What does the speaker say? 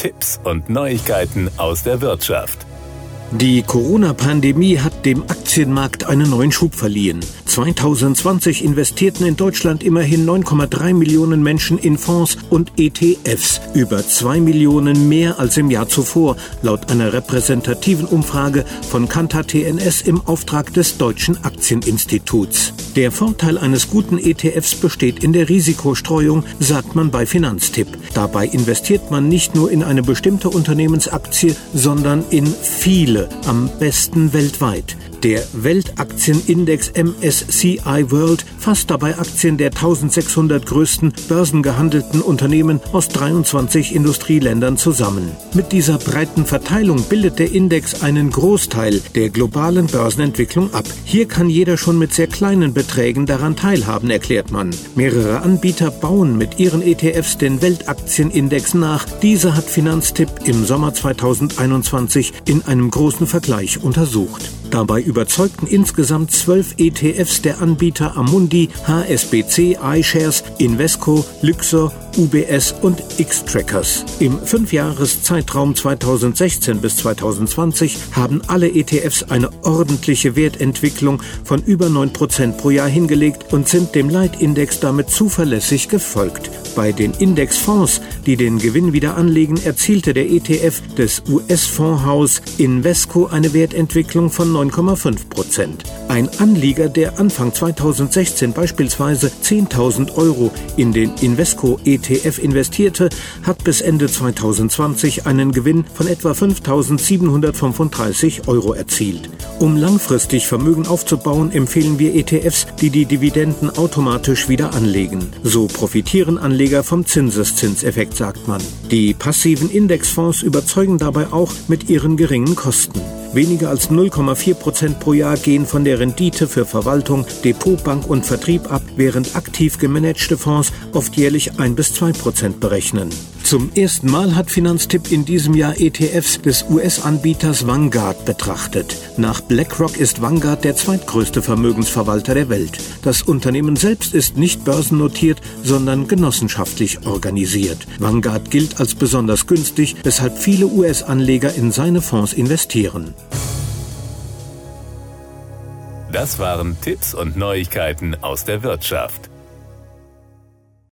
Tipps und Neuigkeiten aus der Wirtschaft. Die Corona-Pandemie hat dem Aktienmarkt einen neuen Schub verliehen. 2020 investierten in Deutschland immerhin 9,3 Millionen Menschen in Fonds und ETFs, über 2 Millionen mehr als im Jahr zuvor, laut einer repräsentativen Umfrage von Kantar TNS im Auftrag des Deutschen Aktieninstituts. Der Vorteil eines guten ETFs besteht in der Risikostreuung, sagt man bei Finanztipp. Dabei investiert man nicht nur in eine bestimmte Unternehmensaktie, sondern in viele, am besten weltweit. Der Weltaktienindex MSCI World fasst dabei Aktien der 1600 größten börsengehandelten Unternehmen aus 23 Industrieländern zusammen. Mit dieser breiten Verteilung bildet der Index einen Großteil der globalen Börsenentwicklung ab. Hier kann jeder schon mit sehr kleinen Beträgen daran teilhaben, erklärt man. Mehrere Anbieter bauen mit ihren ETFs den Weltaktienindex nach. Dieser hat Finanztipp im Sommer 2021 in einem großen Vergleich untersucht. Dabei überzeugten insgesamt zwölf ETFs der Anbieter Amundi, HSBC, iShares, Invesco, Luxor, UBS und X-Trackers. Im Fünfjahreszeitraum 2016 bis 2020 haben alle ETFs eine ordentliche Wertentwicklung von über 9% pro Jahr hingelegt und sind dem Leitindex damit zuverlässig gefolgt. Bei den Indexfonds, die den Gewinn wieder anlegen, erzielte der ETF des US-Fondshaus Invesco eine Wertentwicklung von 9,5 Prozent. Ein Anleger, der Anfang 2016 beispielsweise 10.000 Euro in den Invesco ETF investierte, hat bis Ende 2020 einen Gewinn von etwa 5.735 Euro erzielt. Um langfristig Vermögen aufzubauen, empfehlen wir ETFs, die die Dividenden automatisch wieder anlegen. So profitieren Anleger vom Zinseszinseffekt, sagt man. Die passiven Indexfonds überzeugen dabei auch mit ihren geringen Kosten. Weniger als 0,4 Prozent pro Jahr gehen von der Rendite für Verwaltung, Depotbank und Vertrieb ab, während aktiv gemanagte Fonds oft jährlich 1 bis 2 Prozent berechnen. Zum ersten Mal hat Finanztipp in diesem Jahr ETFs des US-Anbieters Vanguard betrachtet. Nach BlackRock ist Vanguard der zweitgrößte Vermögensverwalter der Welt. Das Unternehmen selbst ist nicht börsennotiert, sondern genossenschaftlich organisiert. Vanguard gilt als besonders günstig, weshalb viele US-Anleger in seine Fonds investieren. Das waren Tipps und Neuigkeiten aus der Wirtschaft.